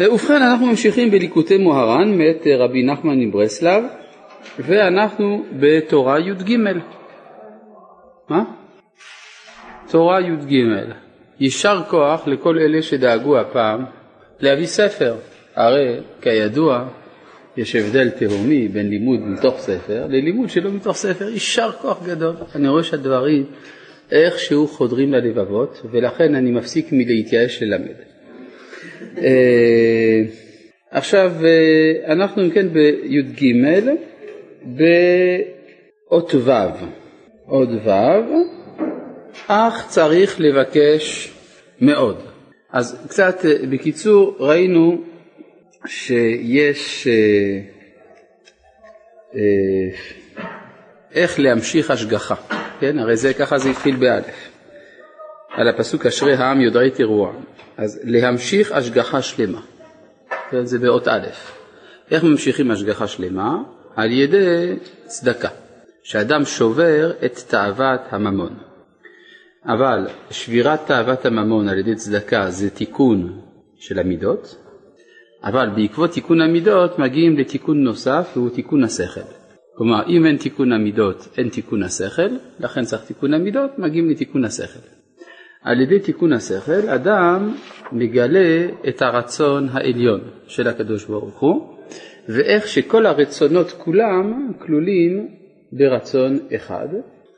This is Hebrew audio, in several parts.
ובכן אנחנו ממשיכים בליקוטי מוהר"ן מאת רבי נחמן מברסלב ואנחנו בתורה י"ג. מה? תורה י"ג. יישר כוח לכל אלה שדאגו הפעם להביא ספר. הרי כידוע יש הבדל תהומי בין לימוד מתוך ספר ללימוד שלא מתוך ספר. יישר כוח גדול. אני רואה שהדברים איכשהו חודרים ללבבות ולכן אני מפסיק מלהתייאש ללמד. אה, עכשיו אה, אנחנו אם כן בי"ג באות ו', אות ו', אך צריך לבקש מאוד. אז קצת אה, בקיצור ראינו שיש איך להמשיך השגחה, כן? הרי זה ככה זה התחיל באלף. על הפסוק אשרי העם יודעי תרועה. אז להמשיך השגחה שלמה, זה באות א', איך ממשיכים השגחה שלמה? על ידי צדקה, שאדם שובר את תאוות הממון. אבל שבירת תאוות הממון על ידי צדקה זה תיקון של המידות, אבל בעקבות תיקון המידות מגיעים לתיקון נוסף והוא תיקון השכל. כלומר, אם אין תיקון המידות, אין תיקון השכל, לכן צריך תיקון המידות, מגיעים לתיקון השכל. על ידי תיקון השכל אדם מגלה את הרצון העליון של הקדוש ברוך הוא ואיך שכל הרצונות כולם כלולים ברצון אחד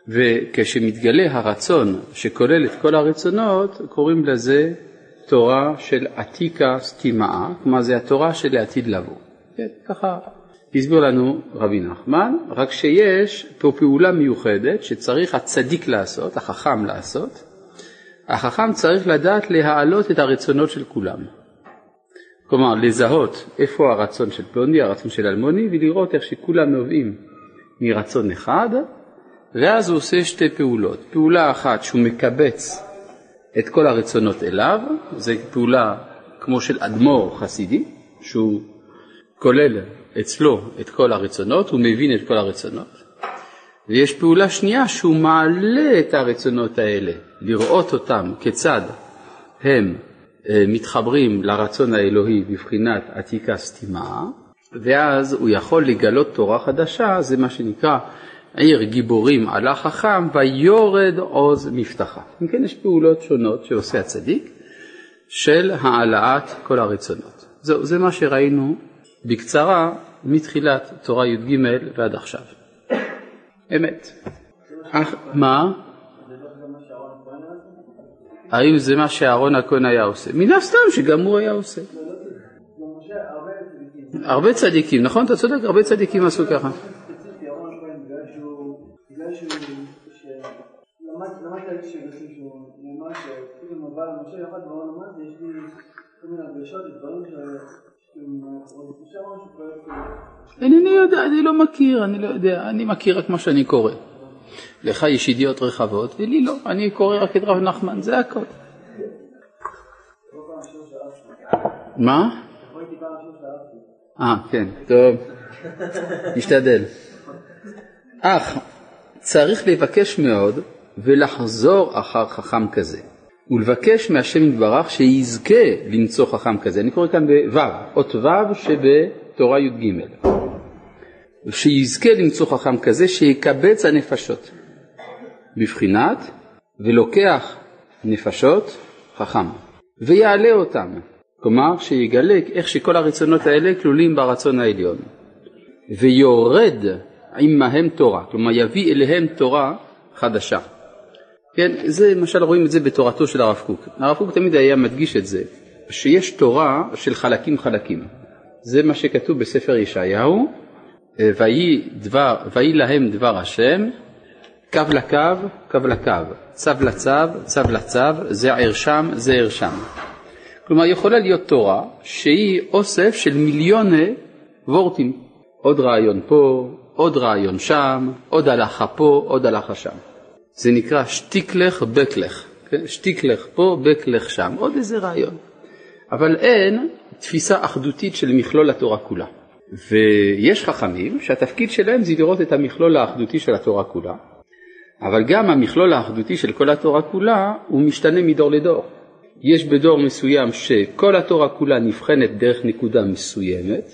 וכשמתגלה הרצון שכולל את כל הרצונות קוראים לזה תורה של עתיקה סתימאה, כלומר זה התורה של לעתיד לבוא. כן, ככה הסביר לנו רבי נחמן, רק שיש פה פעולה מיוחדת שצריך הצדיק לעשות, החכם לעשות, החכם צריך לדעת להעלות את הרצונות של כולם. כלומר, לזהות איפה הרצון של פלוני, הרצון של אלמוני, ולראות איך שכולם נובעים מרצון אחד, ואז הוא עושה שתי פעולות. פעולה אחת שהוא מקבץ את כל הרצונות אליו, זו פעולה כמו של אדמו"ר חסידי, שהוא כולל אצלו את כל הרצונות, הוא מבין את כל הרצונות. ויש פעולה שנייה שהוא מעלה את הרצונות האלה, לראות אותם כיצד הם אה, מתחברים לרצון האלוהי בבחינת עתיקה סתימה, ואז הוא יכול לגלות תורה חדשה, זה מה שנקרא עיר גיבורים עלה חכם ויורד עוז מבטחה. אם כן יש פעולות שונות שעושה הצדיק של העלאת כל הרצונות. זהו, זה מה שראינו בקצרה מתחילת תורה י"ג ועד עכשיו. אמת. אך מה? האם זה מה שאהרון הכהן היה עושה? מן הסתם שגם הוא היה עושה. הרבה צדיקים, נכון? אתה צודק, הרבה צדיקים עשו ככה. אינני יודע, אני לא מכיר, אני לא יודע, אני מכיר רק מה שאני קורא. לך יש ידיעות רחבות, ולי לא, אני קורא רק את רב נחמן, זה הכל. מה? אה, כן, טוב, נשתדל. אך צריך לבקש מאוד ולחזור אחר חכם כזה, ולבקש מהשם יתברך שיזכה למצוא חכם כזה. אני קורא כאן בו', אות ו' שבתורה י"ג. שיזכה למצוא חכם כזה שיקבץ הנפשות. בבחינת ולוקח נפשות חכם ויעלה אותם, כלומר שיגלה איך שכל הרצונות האלה כלולים ברצון העליון ויורד עמהם תורה, כלומר יביא אליהם תורה חדשה. כן, זה למשל רואים את זה בתורתו של הרב קוק. הרב קוק תמיד היה מדגיש את זה, שיש תורה של חלקים חלקים. זה מה שכתוב בספר ישעיהו, ויהי, דבר, ויהי להם דבר השם קו לקו, קו לקו, צו לצו, צו לצו, זה ער שם, זה ער שם. כלומר, יכולה להיות תורה שהיא אוסף של מיליוני וורטים. עוד רעיון פה, עוד רעיון שם, עוד הלכה פה, עוד הלכה שם. זה נקרא שטיקלך בקלך. כן? שטיקלך פה, בקלך שם, עוד איזה רעיון. אבל אין תפיסה אחדותית של מכלול התורה כולה. ויש חכמים שהתפקיד שלהם זה לראות את המכלול האחדותי של התורה כולה, אבל גם המכלול האחדותי של כל התורה כולה הוא משתנה מדור לדור. יש בדור מסוים שכל התורה כולה נבחנת דרך נקודה מסוימת,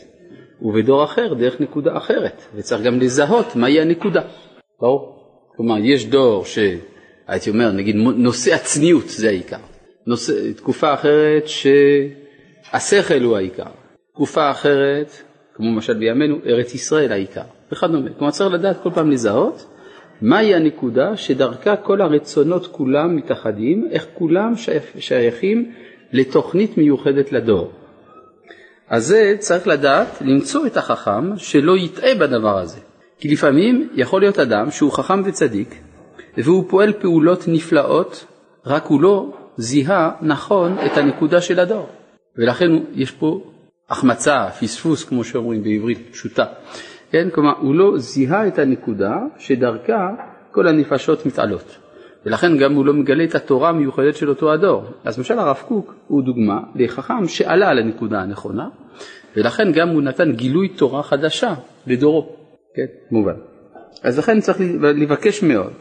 ובדור אחר דרך נקודה אחרת, וצריך גם לזהות מהי הנקודה, ברור? כלומר, יש דור שהייתי אומר, נגיד נושא הצניעות זה העיקר, נושא, תקופה אחרת שהשכל הוא העיקר, תקופה אחרת, כמו למשל בימינו, ארץ ישראל העיקר, וכדומה. כלומר, צריך לדעת כל פעם לזהות מהי הנקודה שדרכה כל הרצונות כולם מתאחדים, איך כולם שייכים לתוכנית מיוחדת לדור. אז זה צריך לדעת למצוא את החכם שלא יטעה בדבר הזה. כי לפעמים יכול להיות אדם שהוא חכם וצדיק והוא פועל פעולות נפלאות, רק הוא לא זיהה נכון את הנקודה של הדור. ולכן יש פה החמצה, פספוס, כמו שאומרים בעברית פשוטה. כן? כלומר, הוא לא זיהה את הנקודה שדרכה כל הנפשות מתעלות. ולכן גם הוא לא מגלה את התורה המיוחדת של אותו הדור. אז למשל הרב קוק הוא דוגמה לחכם שעלה על הנקודה הנכונה, ולכן גם הוא נתן גילוי תורה חדשה לדורו. כן, מובן. אז לכן צריך לבקש מאוד,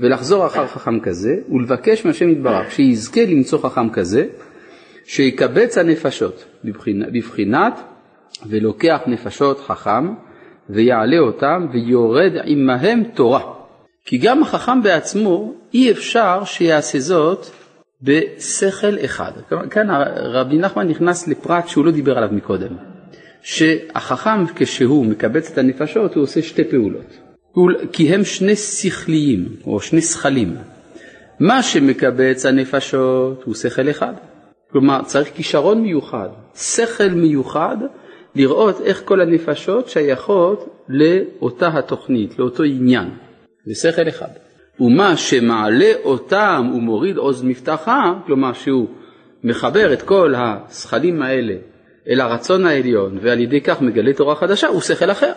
ולחזור אחר חכם כזה, ולבקש מהשם יתברך, שיזכה למצוא חכם כזה, שיקבץ הנפשות בבחינת, ולוקח נפשות חכם, ויעלה אותם ויורד עמהם תורה. כי גם החכם בעצמו אי אפשר שיעשה זאת בשכל אחד. כאן רבי נחמן נכנס לפרט שהוא לא דיבר עליו מקודם, שהחכם כשהוא מקבץ את הנפשות הוא עושה שתי פעולות, כי הם שני שכליים או שני שכלים. מה שמקבץ הנפשות הוא שכל אחד, כלומר צריך כישרון מיוחד, שכל מיוחד לראות איך כל הנפשות שייכות לאותה התוכנית, לאותו עניין, זה שכל אחד. ומה שמעלה אותם ומוריד עוז מבטחה, כלומר שהוא מחבר את כל השכלים האלה אל הרצון העליון ועל ידי כך מגלה תורה חדשה, הוא שכל אחר.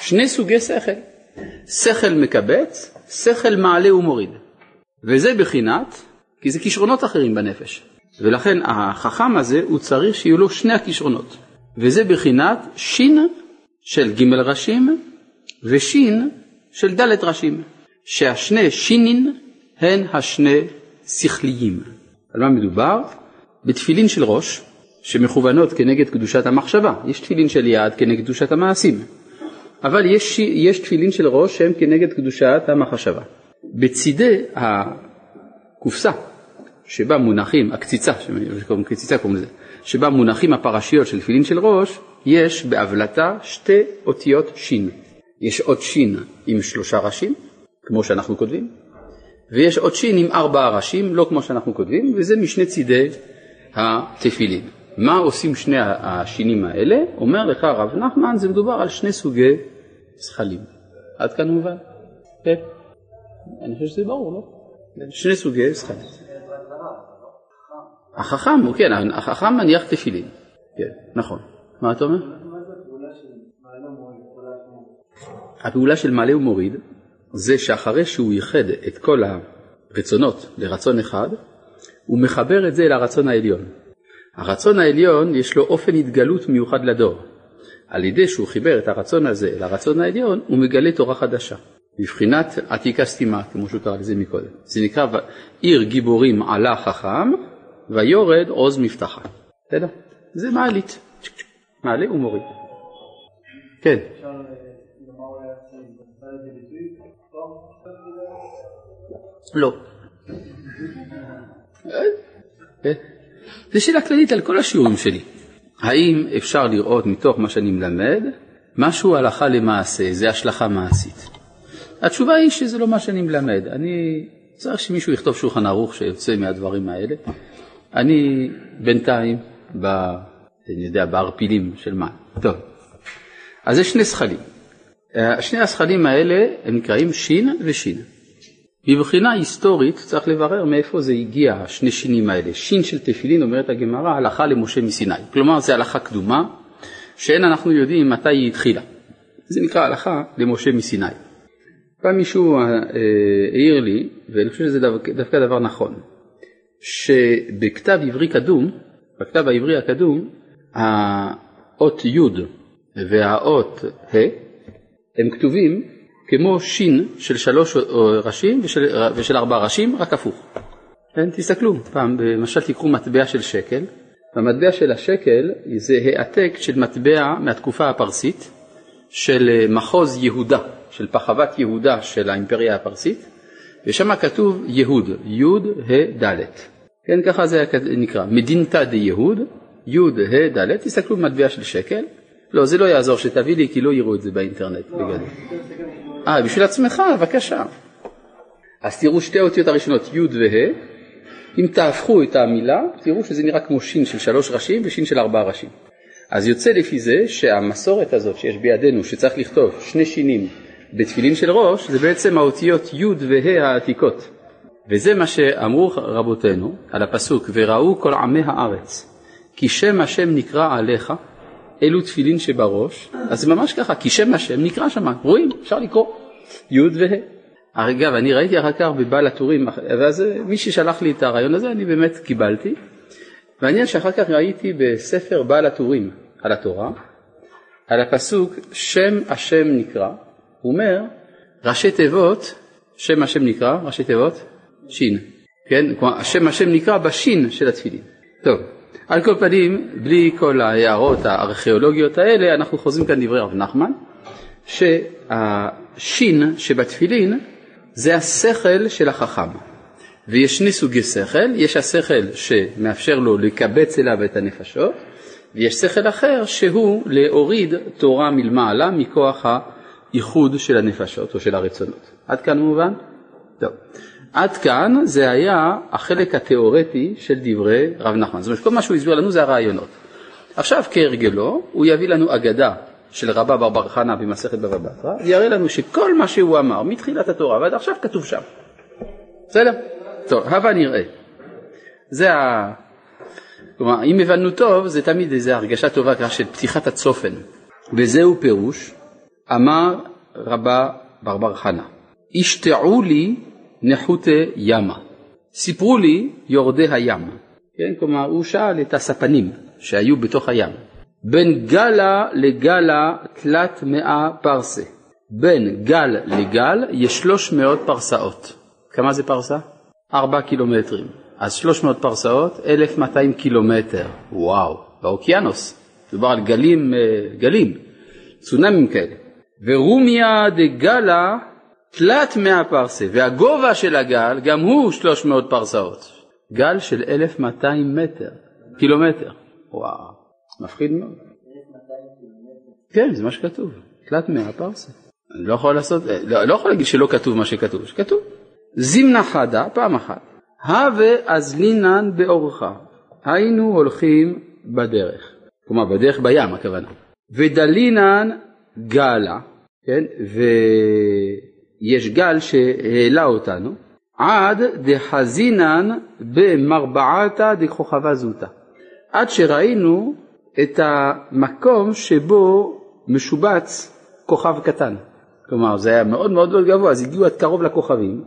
שני סוגי שכל. שכל מקבץ, שכל מעלה ומוריד. וזה בחינת, כי זה כישרונות אחרים בנפש. ולכן החכם הזה, הוא צריך שיהיו לו שני הכישרונות. וזה בחינת שין של ג' ראשים ושין של ד' ראשים, שהשני שינין הן השני שכליים. על מה מדובר? בתפילין של ראש שמכוונות כנגד קדושת המחשבה, יש תפילין של יד כנגד קדושת המעשים, אבל יש, יש תפילין של ראש שהם כנגד קדושת המחשבה. בצידי הקופסה שבה מונחים, הקציצה, שקוראים קציצה קוראים לזה, שבה מונחים הפרשיות של תפילין של ראש, יש בהבלטה שתי אותיות שין. יש עוד שין עם שלושה ראשים, כמו שאנחנו כותבים, ויש עוד שין עם ארבעה ראשים, לא כמו שאנחנו כותבים, וזה משני צידי התפילין. מה עושים שני השינים האלה? אומר לך הרב נחמן, זה מדובר על שני סוגי זכלים. עד כאן מובן? כן. אני חושב שזה ברור, לא? שני סוגי זכלים. החכם, כן, החכם מניח תפילין. כן, נכון. מה אתה אומר? הפעולה של מעלה ומוריד זה שאחרי שהוא ייחד את כל הרצונות לרצון אחד, הוא מחבר את זה לרצון העליון. הרצון העליון יש לו אופן התגלות מיוחד לדור. על ידי שהוא חיבר את הרצון הזה לרצון העליון, הוא מגלה תורה חדשה. בבחינת עתיקה סתימה, כמו שהוא קרא לזה מקודם. זה נקרא עיר גיבורים עלה חכם, ויורד עוז מבטחה. בסדר? זה מעלית. מעלה ומוריד. כן. לא. זו שאלה כללית על כל השיעורים שלי. האם אפשר לראות מתוך מה שאני מלמד משהו הלכה למעשה, זה השלכה מעשית? התשובה היא שזה לא מה שאני מלמד. אני צריך שמישהו יכתוב שולחן ערוך שיוצא מהדברים האלה. אני בינתיים, ב, אני יודע, בערפילים של מים. טוב, אז יש שני זכלים. אה, שני הזכלים האלה הם נקראים שין ושין. מבחינה היסטורית צריך לברר מאיפה זה הגיע, שני שינים האלה. שין של תפילין, אומרת הגמרא, הלכה למשה מסיני. כלומר, זו הלכה קדומה, שאין אנחנו יודעים מתי היא התחילה. זה נקרא הלכה למשה מסיני. פעם מישהו אה, העיר לי, ואני חושב שזה דווקא דבר נכון, שבכתב עברי קדום, בכתב העברי הקדום, האות י' והאות ה' הם כתובים כמו שין של שלוש ראשים ושל, ושל ארבעה ראשים, רק הפוך. כן, תסתכלו, פעם, למשל תיקחו מטבע של שקל, המטבע של השקל זה העתק של מטבע מהתקופה הפרסית של אה, מחוז יהודה, של פחוות יהודה של האימפריה הפרסית, ושם כתוב יהוד, יוד ה' ד'. כן, ככה זה נקרא, מדינתא דיהוד, יוד ה' ד', תסתכלו במטבע של שקל, לא, זה לא יעזור שתביא לי כי לא יראו את זה באינטרנט בגדול. אה, בשביל עצמך, בבקשה. אז תראו שתי האותיות הראשונות, י' וה', אם תהפכו את המילה, תראו שזה נראה כמו שין של שלוש ראשים ושין של ארבעה ראשים. אז יוצא לפי זה שהמסורת הזאת שיש בידינו, שצריך לכתוב שני שינים בתפילין של ראש, זה בעצם האותיות י' וה' העתיקות. וזה מה שאמרו רבותינו על הפסוק, וראו כל עמי הארץ, כי שם השם נקרא עליך, אלו תפילין שבראש, אז זה ממש ככה, כי שם השם נקרא שם, רואים, אפשר לקרוא, י' וה'. אגב, אני ראיתי אחר כך בבעל הטורים, ואז מי ששלח לי את הרעיון הזה, אני באמת קיבלתי. מעניין שאחר כך ראיתי בספר בעל הטורים על התורה, על הפסוק שם השם נקרא, הוא אומר, ראשי תיבות, שם השם נקרא, ראשי תיבות, שין, כן? כלומר, שם השם נקרא בשין של התפילין. טוב, על כל פנים, בלי כל ההערות הארכיאולוגיות האלה, אנחנו חוזרים כאן דברי רב נחמן, שהשין שבתפילין זה השכל של החכם. ויש שני סוגי שכל, יש השכל שמאפשר לו לקבץ אליו את הנפשות, ויש שכל אחר שהוא להוריד תורה מלמעלה מכוח האיחוד של הנפשות או של הרצונות. עד כאן מובן? טוב. עד כאן זה היה החלק התיאורטי של דברי רב נחמן. זאת אומרת, כל מה שהוא הסביר לנו זה הרעיונות. עכשיו כהרגלו, הוא יביא לנו אגדה של רבא בר בר חנה במסכת בבא בתרא, ויראה לנו שכל מה שהוא אמר מתחילת התורה ועד עכשיו כתוב שם. בסדר? טוב, הבה נראה. זה ה... כלומר, אם הבנו טוב, זה תמיד איזו הרגשה טובה ככה של פתיחת הצופן. וזהו פירוש, אמר רבא בר בר חנה, השתעו לי נחותי ימה. סיפרו לי יורדי הים. כן, כלומר, הוא שאל את הספנים שהיו בתוך הים. בין גלה לגלה תלת מאה פרסה. בין גל לגל יש שלוש מאות פרסאות. כמה זה פרסה? ארבע קילומטרים. אז שלוש מאות פרסאות, אלף מאתיים קילומטר. וואו, באוקיינוס. מדובר על גלים, אה, גלים, צונאמים כאלה. ורומיה דגלה תלת מאה פרסה, והגובה של הגל גם הוא שלוש מאות פרסאות. גל של אלף מאתיים מטר, קילומטר. וואו. מפחיד מאוד. כן, זה מה שכתוב, תלת מאה פרסה. אני לא יכול לעשות, לא, לא יכול להגיד שלא כתוב מה שכתוב, שכתוב. זימנה חדה, פעם אחת, הווה אזלינן באורך, היינו הולכים בדרך, כלומר בדרך בים הכוונה, ודלינן גלה, כן, ויש גל שהעלה אותנו, עד דחזינן במרבעתה דכוכבה זוטה, עד שראינו את המקום שבו משובץ כוכב קטן. כלומר זה היה מאוד מאוד מאוד גבוה, אז הגיעו עד קרוב לכוכבים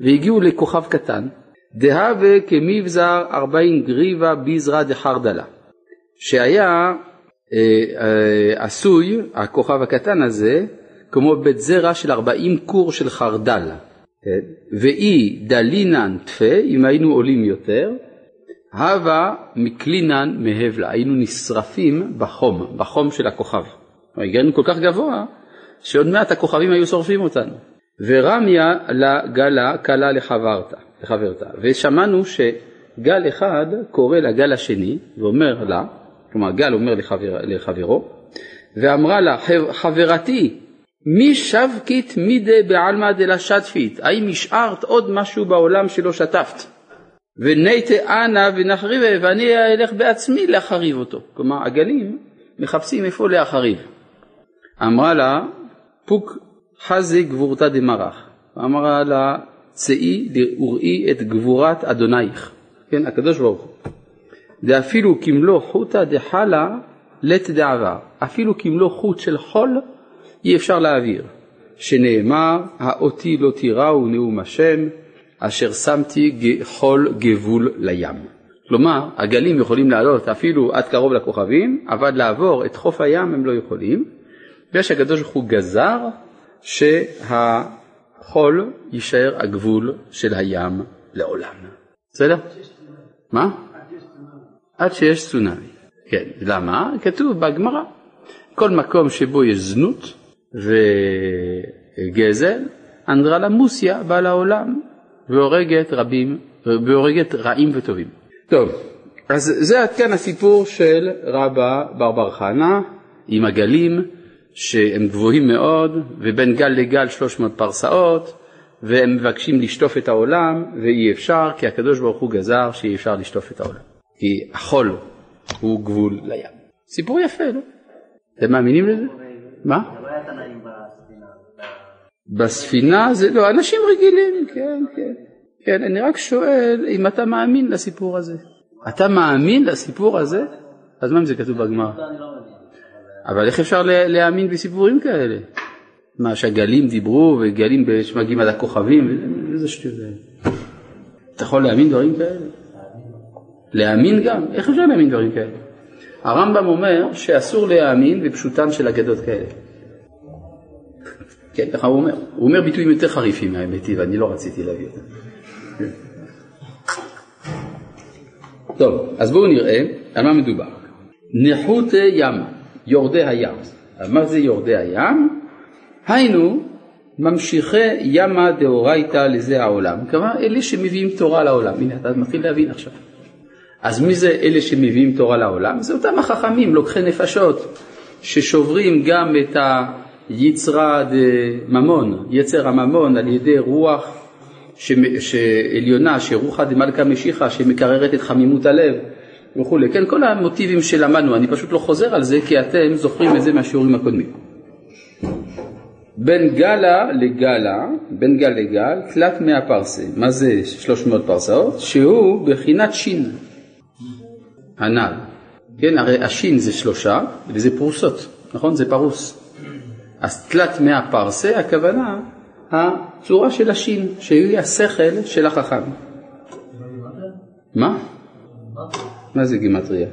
והגיעו לכוכב קטן, דהווה כמבזר ארבעים גריבה ביזרא דחרדלה, שהיה אה, אה, עשוי, הכוכב הקטן הזה, כמו בית זרע של ארבעים קור של חרדל. ואי דלינן תפה, אם היינו עולים יותר, הווה מקלינן מהבלה, היינו נשרפים בחום, בחום של הכוכב. הגענו כל כך גבוה, שעוד מעט הכוכבים היו שורפים אותנו. ורמיה לגלה קלה לחברתה, לחברתה. ושמענו שגל אחד קורא לגל השני ואומר לה, כלומר גל אומר לחבר, לחברו, ואמרה לה, חברתי, מי שבקית מידי בעלמא דלה שתפית? האם השארת עוד משהו בעולם שלא שטפת? ונייטה אנא ונחריבה ואני אלך בעצמי להחריב אותו. כלומר הגלים מחפשים איפה להחריב. אמרה לה פוק חזי גבורתא דמרח. אמרה לה צאי וראי את גבורת אדונייך. כן, הקדוש ברוך הוא. דאפילו כמלוא חוטא דחלה לית דעבר. אפילו כמלוא חוט של חול אי אפשר להעביר. שנאמר האותי לא תיראו נאום השם אשר שמתי חול גבול לים. כלומר, הגלים יכולים לעלות אפילו עד קרוב לכוכבים, אבל לעבור את חוף הים הם לא יכולים, בגלל שהקדוש ברוך הוא גזר שהחול יישאר הגבול של הים לעולם. בסדר? מה? עד שיש צונאמי. כן, למה? כתוב בגמרא, כל מקום שבו יש זנות וגזל, אנדרלה מוסיה באה לעולם והורגת רבים, והורגת רעים וטובים. טוב, אז זה עד כאן הסיפור של רבא בר בר חנה עם הגלים שהם גבוהים מאוד ובין גל לגל 300 פרסאות והם מבקשים לשטוף את העולם ואי אפשר כי הקדוש ברוך הוא גזר שאי אפשר לשטוף את העולם כי החול הוא גבול לים. סיפור יפה, לא? אתם מאמינים לזה? מה? בספינה זה לא, אנשים רגילים, כן, כן. כן, אני רק שואל אם אתה מאמין לסיפור הזה. אתה מאמין לסיפור הזה? אז מה אם זה כתוב בגמר? אבל איך אפשר להאמין בסיפורים כאלה? מה, שהגלים דיברו וגלים שמגיעים עד הכוכבים? איזה שטויות. אתה יכול להאמין דברים כאלה? להאמין גם? איך אפשר להאמין דברים כאלה? הרמב"ם אומר שאסור להאמין בפשוטן של אגדות כאלה. כן, ככה הוא אומר. הוא אומר ביטויים יותר חריפים מהאמת היא, ואני לא רציתי להביא אותם. טוב, אז בואו נראה על מה מדובר. נחותי ים, יורדי הים. מה זה יורדי הים? היינו ממשיכי ימה דאורייתא לזה העולם. כלומר, אלה שמביאים תורה לעולם. הנה, אתה מתחיל להבין עכשיו. אז מי זה אלה שמביאים תורה לעולם? זה אותם החכמים, לוקחי נפשות, ששוברים גם את היצרה דממון, יצר הממון, על ידי רוח שעליונה, שרוחא דמלכא משיחא, שמקררת את חמימות הלב וכולי. כן, כל המוטיבים שלמדנו, אני פשוט לא חוזר על זה כי אתם זוכרים את זה מהשיעורים הקודמים. בין גלה לגלה, בין גל לגל, תלת מאה פרסה. מה זה 300 פרסאות? שהוא בחינת שין. הנ"ל. כן, הרי השין זה שלושה וזה פרוסות, נכון? זה פרוס. אז תלת מאה פרסה, הכוונה הצורה של השין, שהיא השכל של החכם. מה? מה זה גימטריה?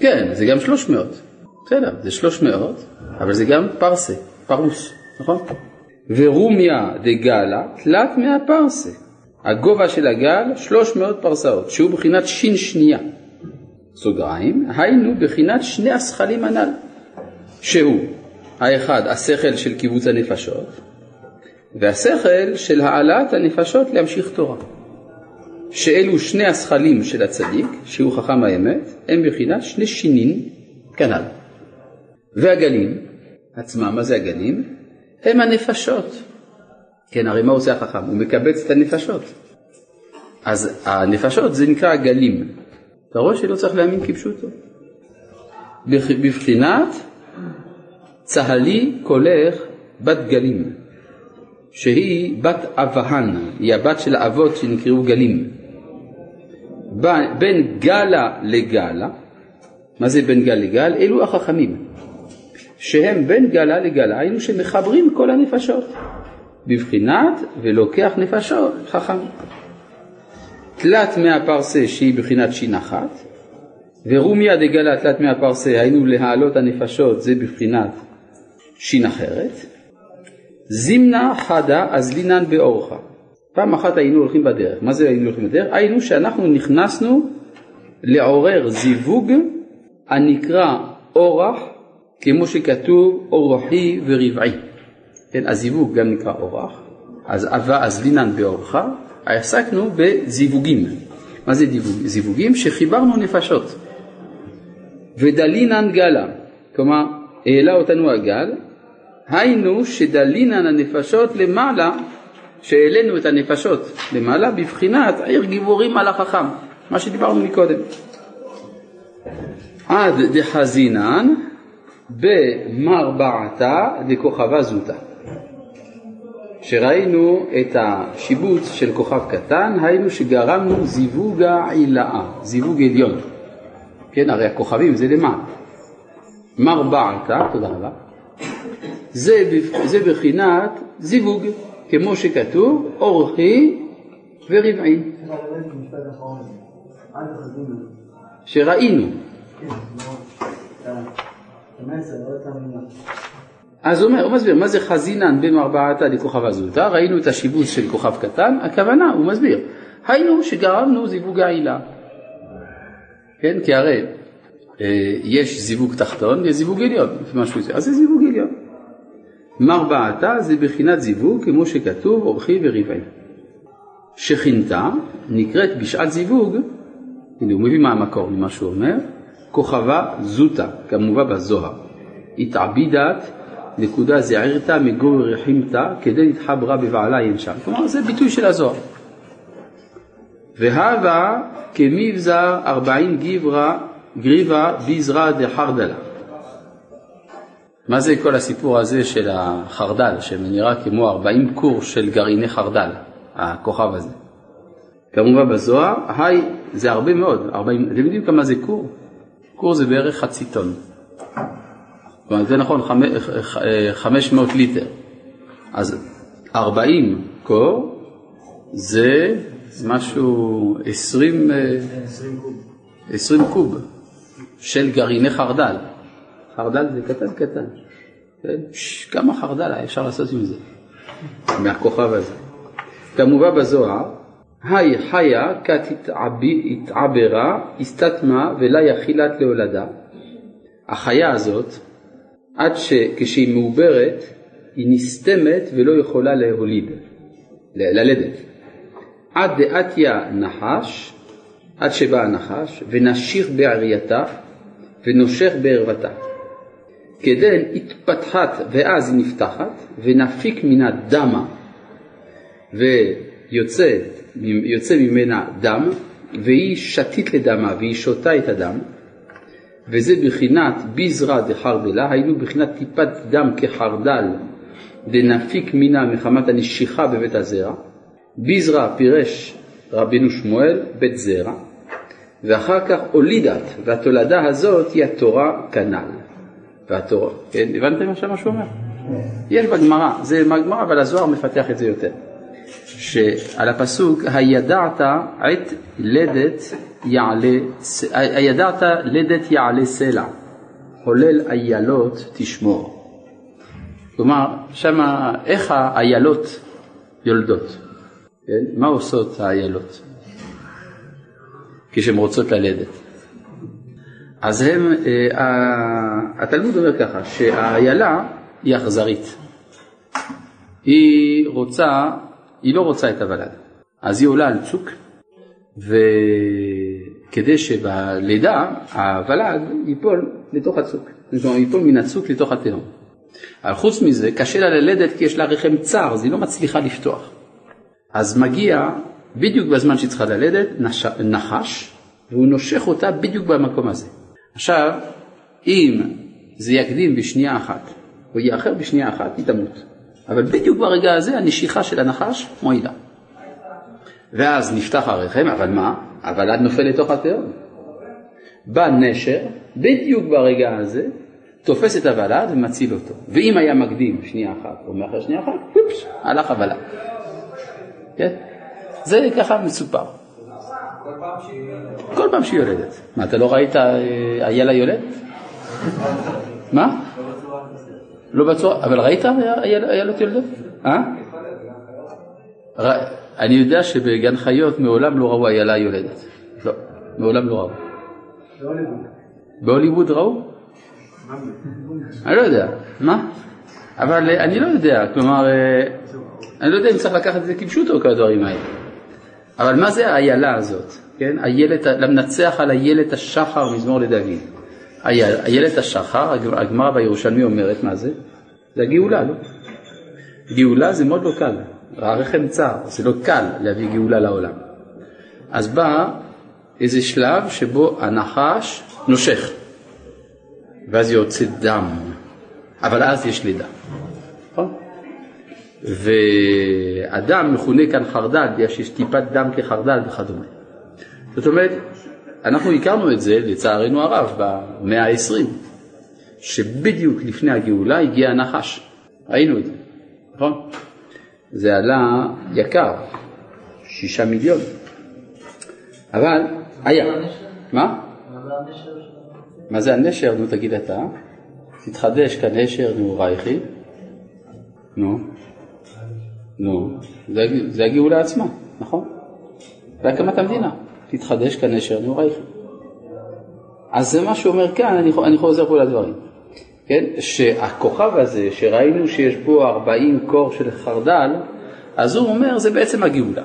כן, זה גם שלוש מאות. בסדר, זה שלוש מאות, אבל זה גם פרסה, פרוס, נכון? ורומיה דגלה תלת מאה פרסה. הגובה של הגל 300 פרסאות, שהוא בחינת שין שנייה. סוגריים, היינו בחינת שני השכלים הנ"ל, שהוא האחד השכל של קיבוץ הנפשות, והשכל של העלאת הנפשות להמשיך תורה. שאלו שני השכלים של הצדיק, שהוא חכם האמת, הם בחינת שני שינין כנ"ל. והגלים עצמם, מה זה הגלים? הם הנפשות. כן, הרי מה עושה החכם? הוא מקבץ את הנפשות. אז הנפשות זה נקרא הגלים. אתה רואה שלא צריך להאמין כפשוטו. בבחינת צהלי קולך בת גלים, שהיא בת אבהן, היא הבת של האבות שנקראו גלים. בין גלה לגלה, מה זה בין גל לגל? אלו החכמים, שהם בין גלה לגלה, היינו שמחברים כל הנפשות, בבחינת ולוקח נפשות חכם. תלת מאה פרסה שהיא בבחינת שין אחת, ורומיה דגלה תלת מאה פרסה היינו להעלות הנפשות זה בבחינת שין אחרת, זימנה חדה אז לינן באורחה. פעם אחת היינו הולכים בדרך. מה זה היינו הולכים בדרך? היינו שאנחנו נכנסנו לעורר זיווג הנקרא אורח, כמו שכתוב אורחי ורבעי. כן, הזיווג גם נקרא אורח, אז אבה אז לינן באורחה, עסקנו בזיווגים. מה זה זיווגים? שחיברנו נפשות. ודלינן גלה, כלומר העלה אותנו הגל, היינו שדלינן הנפשות למעלה, שהעלינו את הנפשות למעלה בבחינת עיר גיבורים על החכם, מה שדיברנו מקודם. עד דחזינן במרבעתה דכוכבה זוטה. שראינו את השיבוץ של כוכב קטן, היינו שגרמנו זיווג העילאה, זיווג עליון. כן, הרי הכוכבים זה למעלה. מרבעתה, תודה רבה, זה, זה בחינת זיווג, כמו שכתוב, אורחי ורבעי. שראינו. אז הוא הוא מסביר, מה זה חזינן במרבעתה לכוכב זוטה? ראינו את השיבוץ של כוכב קטן, הכוונה, הוא מסביר, היינו שגרמנו זיווג העילה. כן, כי הרי אה, יש זיווג תחתון ויש זיווג עליון, משהו אז זה זיווג עליון. מרבעתה זה בחינת זיווג, כמו שכתוב, אורחי וריבעי. שכינתה נקראת בשעת זיווג, הנה הוא מביא מה המקור ממה שהוא אומר, כוכבה זוטה, כמובן בזוהר. התעבידת נקודה זעירתא מגור רחימתא כדי להתחברה בבעלה ינשם. כלומר זה ביטוי של הזוהר. והווה כמבזר ארבעים גיברה גריבה ביזרא דחרדלה. מה זה כל הסיפור הזה של החרדל, שנראה כמו ארבעים קור של גרעיני חרדל, הכוכב הזה. כמובן בזוהר, היי זה הרבה מאוד, 40, אתם יודעים כמה זה קור? קור זה בערך חצי טון. כלומר, זה נכון, 500 ליטר. אז 40 קור זה משהו 20, 20 קוב של גרעיני חרדל. חרדל זה קטן קטן. כן? כמה חרדל היה אפשר לעשות עם זה, מהכוכב הזה. כמובן בזוהר, היי חיה כת התעברה, הסתתמה ולה יחילת להולדה. החיה הזאת, עד שכשהיא מעוברת, היא נסתמת ולא יכולה להוליד, ללדת. עד דעתיה נחש, עד שבא הנחש, ונשיך בערייתה, ונושך בערוותה. כדן התפתחת ואז היא נפתחת, ונפיק מנה דמה, ויוצא ממנה דם, והיא שתית לדמה, והיא שותה את הדם, וזה בחינת ביזרא דחרדלה, היינו בחינת טיפת דם כחרדל דנפיק מינה מחמת הנשיכה בבית הזרע. ביזרא פירש רבינו שמואל בית זרע, ואחר כך הולידת, והתולדה הזאת היא התורה כנ"ל. והתורה, כן, הבנתם עכשיו מה שהוא אומר? יש בגמרא, זה מהגמרא, אבל הזוהר מפתח את זה יותר. שעל הפסוק, הידעת עת לדת יעלה, הידעת לדת יעלה סלע, חולל איילות תשמור. כלומר, שמה, איך האיילות יולדות? כן? מה עושות האיילות כשהן רוצות ללדת? אז הם, אה, התלמוד אומר ככה, שהאיילה היא אכזרית. היא רוצה, היא לא רוצה את הוולד. אז היא עולה על צוק, וכדי שבלידה הוולד ייפול לתוך הצוק, זאת אומרת ייפול מן הצוק לתוך התהום. אבל חוץ מזה, קשה לה ללדת כי יש לה רחם צר, אז היא לא מצליחה לפתוח. אז מגיע, בדיוק בזמן שהיא צריכה ללדת. נחש, והוא נושך אותה בדיוק במקום הזה. עכשיו, אם זה יקדים בשנייה אחת, או יאחר בשנייה אחת, היא תמות. אבל בדיוק ברגע הזה הנשיכה של הנחש מועילה. ואז נפתח הרחם, אבל מה? הוולד נופל לתוך התהום. בא נשר, בדיוק ברגע הזה, תופס את הוולד ומציל אותו. ואם היה מקדים שנייה אחת או מאחר שנייה אחת, אופס, הלך הוולד. כן? זה ככה מסופר. כל פעם שהיא יולדת. מה, אתה לא ראית אה, איילה יולדת? מה? לא בצורה, אבל ראית איילות יולדות? אה? אני יודע שבגן חיות מעולם לא ראו איילה יולדת. לא, מעולם לא ראו. בהוליווד ראו? אני לא יודע. מה? אבל אה, אני לא יודע, כלומר, אה, אני לא יודע אם צריך לקחת את זה כפשוטו כל הדברים האלה. אבל מה זה האיילה הזאת? כן? איילת, למנצח על איילת השחר מזמור לדוד. איילת השחר, הגמרא בירושלמי אומרת מה זה? זה הגאולה, לא? גאולה זה מאוד לא קל, הרחם צר, זה לא קל להביא גאולה לעולם. אז בא איזה שלב שבו הנחש נושך, ואז יוצא דם, אבל אז יש לידה? והדם מכונה כאן חרדל, בגלל שיש טיפת דם כחרדל וכדומה. זאת אומרת, אנחנו הכרנו את זה, לצערנו הרב, במאה ה-20, שבדיוק לפני הגאולה הגיע הנחש. ראינו את זה, נכון? זה עלה יקר, שישה מיליון. אבל היה. מה? מה זה הנשר? נו תגיד אתה. תתחדש כנשר נעורייכי, נו, נו, זה, זה הגאולה עצמה, נכון? בהקמת המדינה, תתחדש כנשר נעורייכי. אז זה מה שאומר כאן, אני, אני חוזר פה לדברים. כן? שהכוכב הזה, שראינו שיש בו 40 קור של חרדל, אז הוא אומר, זה בעצם הגאולה.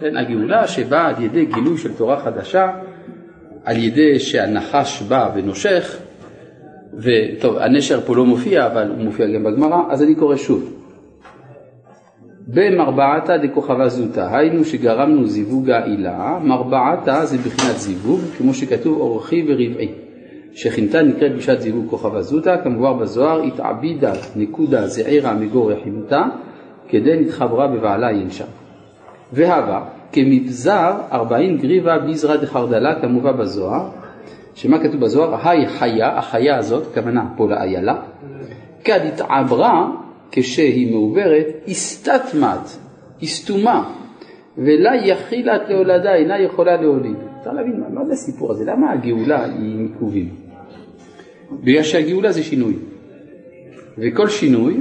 כן? הגאולה שבאה על ידי גילוי של תורה חדשה, על ידי שהנחש בא ונושך, וטוב, הנשר פה לא מופיע, אבל הוא מופיע גם בגמרא, אז אני קורא שוב. במרבעתא דכוכבא זוטא, היינו שגרמנו זיווג העילה, מרבעתא זה בחינת זיווג, כמו שכתוב אורחי ורבעי. שכינתה נקראת בשעת זיווג כוכבא זוטא, כמובן בזוהר, התעבידה נקודה זעירה מגור יחימתה, כדי נתחברה בבעלה ינשה. והווה, כמבזר ארבעים גריבה ביזרא דחרדלה, כמובן בזוהר, שמה כתוב בזוהר? היי חיה, החיה הזאת, הכוונה פה לאיילה, כד התעברה כשהיא מעוברת, הסתתמת, היא סתומה, ולה יכילת להולדה, אינה יכולה להוליד. אפשר להבין מה, מה זה הסיפור הזה, למה הגאולה היא עיכובים? בגלל שהגאולה זה שינוי, וכל שינוי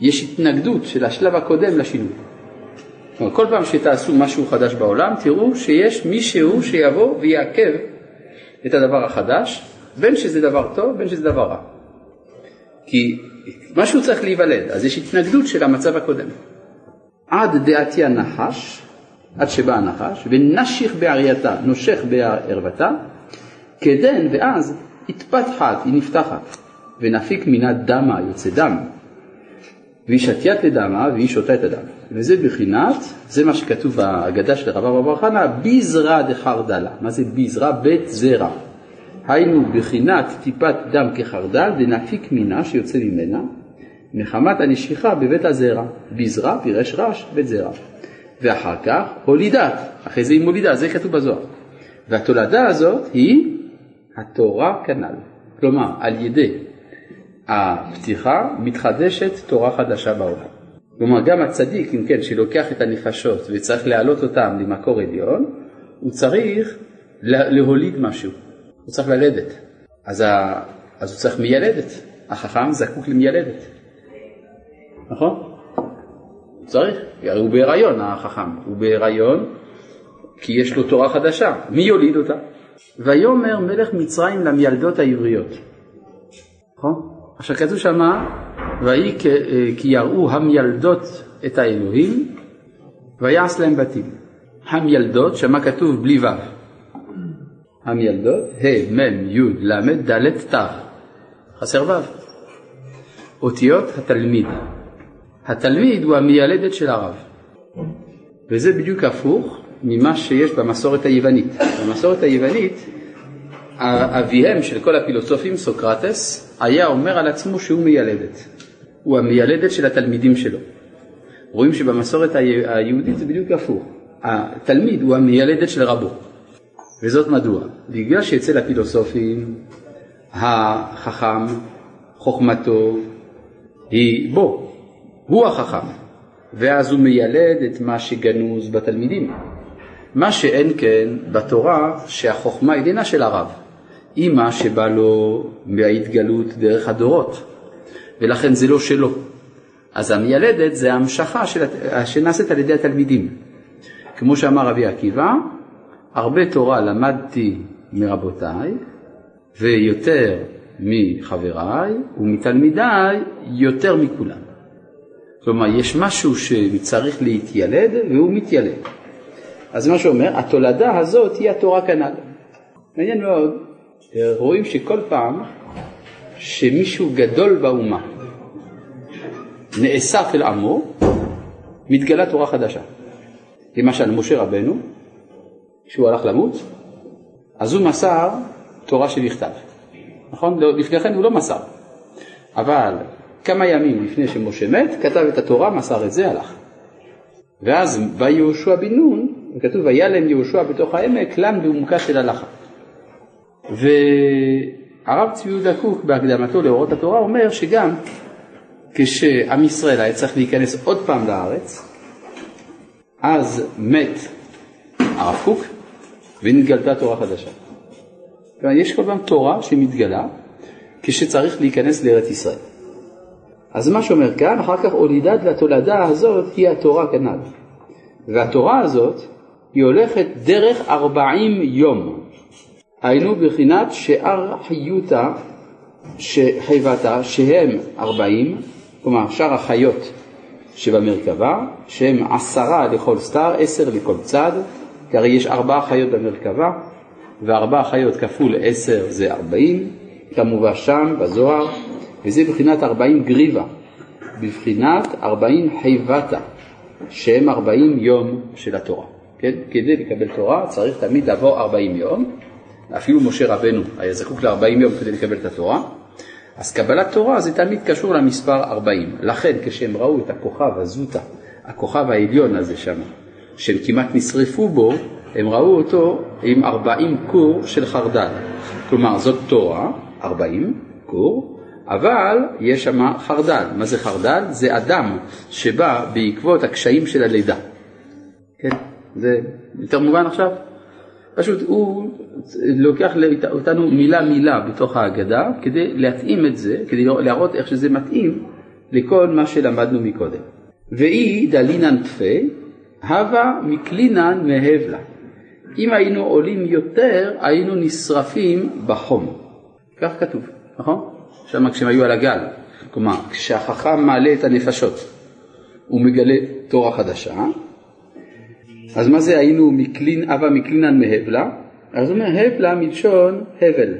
יש התנגדות של השלב הקודם לשינוי. כלומר, כל פעם שתעשו משהו חדש בעולם, תראו שיש מישהו שיבוא ויעכב את הדבר החדש, בין שזה דבר טוב, בין שזה דבר רע. כי משהו צריך להיוולד, אז יש התנגדות של המצב הקודם. עד דעתי הנחש, עד שבא הנחש, ונשיך בערייתה, נושך בערוותה, כדן, ואז התפתחת, היא נפתחת, ונפיק מינה דמה, יוצא דם, והיא שתיית לדמה, והיא שותה את הדם. וזה בחינת, זה מה שכתוב בהגדה של רבא רבא חנא, ביזרא דחרדלה. מה זה ביזרא? בית זרע. היינו בחינת טיפת דם כחרדל, דנפיק מינה שיוצא ממנה, מחמת הנשיכה בבית הזרע. ביזרא, פירש רש, בית זרע. ואחר כך הולידת, אחרי זה היא מולידה, זה כתוב בזוהר. והתולדה הזאת היא התורה כנ"ל. כלומר, על ידי הפתיחה מתחדשת תורה חדשה בעולם. כלומר, גם הצדיק, אם כן, שלוקח את הנפשות וצריך להעלות אותם למקור עליון, הוא צריך להוליד משהו, הוא צריך ללדת. אז, ה... אז הוא צריך מיילדת, החכם זקוק למיילדת, נכון? הוא צריך, הרי הוא בהיריון החכם, הוא בהיריון כי יש לו תורה חדשה, מי יוליד אותה? ויאמר מלך מצרים למיילדות העבריות, נכון? עכשיו כתוב שמה, ויהי כי יראו המילדות את האלוהים, ויעש להם בתים. המילדות, שמה כתוב בלי ו'. המילדות, ה', מ', י', ל', ד', ת', חסר ו'. אותיות התלמיד. התלמיד הוא המיילדת של הרב. וזה בדיוק הפוך ממה שיש במסורת היוונית. במסורת היוונית אביהם של כל הפילוסופים, סוקרטס, היה אומר על עצמו שהוא מיילדת. הוא המיילדת של התלמידים שלו. רואים שבמסורת היהודית זה בדיוק הפוך. התלמיד הוא המיילדת של רבו. וזאת מדוע? בגלל שאצל הפילוסופים החכם, חוכמתו היא בו, הוא החכם, ואז הוא מיילד את מה שגנוז בתלמידים. מה שאין כן בתורה שהחוכמה דינה של הרב. היא מה שבא לו מההתגלות דרך הדורות, ולכן זה לא שלו. אז המיילדת זה המשכה של, שנעשית על ידי התלמידים. כמו שאמר רבי עקיבא, הרבה תורה למדתי מרבותיי, ויותר מחבריי, ומתלמידיי יותר מכולם. כלומר, יש משהו שצריך להתיילד, והוא מתיילד. אז מה שאומר, התולדה הזאת היא התורה כנ"ל. מעניין מאוד, רואים שכל פעם שמישהו גדול באומה נאסף אל עמו, מתגלה תורה חדשה. למשל, משה רבנו, כשהוא הלך למות, אז הוא מסר תורה שבכתב. נכון? לא, לפני כן הוא לא מסר. אבל כמה ימים לפני שמשה מת, כתב את התורה, מסר את זה, הלך. ואז בא יהושע בן נון, וכתוב, וילם יהושע בתוך העמק, לם בעומקה של הלכה. והרב צבי יהודה קוק בהקדמתו לאורות התורה אומר שגם כשעם ישראל היה צריך להיכנס עוד פעם לארץ, אז מת הרב קוק ונתגלתה תורה חדשה. כלומר, יש כל פעם תורה שמתגלה, כשצריך להיכנס לארץ ישראל. אז מה שאומר כאן, אחר כך הולידת לתולדה הזאת היא התורה כנ"ל. והתורה הזאת היא הולכת דרך ארבעים יום. היינו בחינת שאר חיותה שחייבתה שהם ארבעים, כלומר שאר החיות שבמרכבה, שהם עשרה לכל סתר, עשר לכל צד, כי הרי יש ארבעה חיות במרכבה, וארבעה חיות כפול עשר זה ארבעים, כמובן שם בזוהר, וזה בבחינת ארבעים גריבה, בבחינת ארבעים חיבתה, שהם ארבעים יום של התורה. כן? כדי לקבל תורה צריך תמיד לעבור ארבעים יום, אפילו משה רבנו היה זקוק לארבעים יום כדי לקבל את התורה, אז קבלת תורה זה תמיד קשור למספר 40. לכן כשהם ראו את הכוכב הזוטה, הכוכב העליון הזה שם, שהם כמעט נשרפו בו, הם ראו אותו עם 40 קור של חרדל. כלומר זאת תורה, 40 קור, אבל יש שם חרדל. מה זה חרדל? זה אדם שבא בעקבות הקשיים של הלידה. כן, זה יותר מובן עכשיו? פשוט הוא לוקח אותנו מילה מילה בתוך ההגדה כדי להתאים את זה, כדי להראות איך שזה מתאים לכל מה שלמדנו מקודם. ואי דלינן תפה, הווה מקלינן מהבלה. אם היינו עולים יותר, היינו נשרפים בחום. כך כתוב, נכון? שם כשהם היו על הגל. כלומר, כשהחכם מעלה את הנפשות, הוא מגלה תורה חדשה, אז מה זה היינו מקלין, אבה מקלינן מהבלה? אז הוא אומר הבלה מלשון הבל.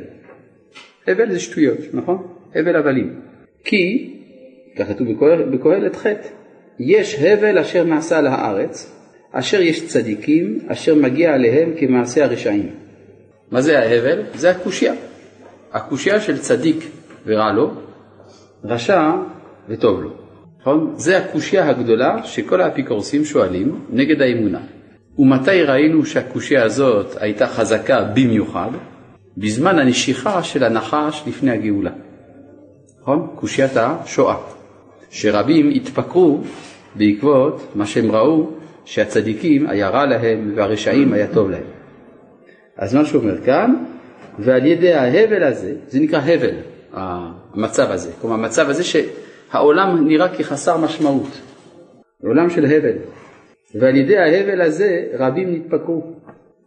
הבל זה שטויות, נכון? הבל הבלים. כי, כך כתוב בקהלת ח', יש הבל אשר נעשה על הארץ, אשר יש צדיקים, אשר מגיע עליהם כמעשה הרשעים. מה זה ההבל? זה הקושייה. הקושייה של צדיק ורע לו, רשע וטוב לו. נכון? זה הקושייה הגדולה שכל האפיקורסים שואלים נגד האמונה. ומתי ראינו שהקושייה הזאת הייתה חזקה במיוחד? בזמן הנשיכה של הנחש לפני הגאולה. נכון? קושיית השואה. שרבים התפקרו בעקבות מה שהם ראו שהצדיקים היה רע להם והרשעים היה טוב להם. אז מה שהוא אומר כאן, ועל ידי ההבל הזה, זה נקרא הבל, המצב הזה. כלומר המצב הזה שהעולם נראה כחסר משמעות. עולם של הבל. ועל ידי ההבל הזה רבים נתפקרו,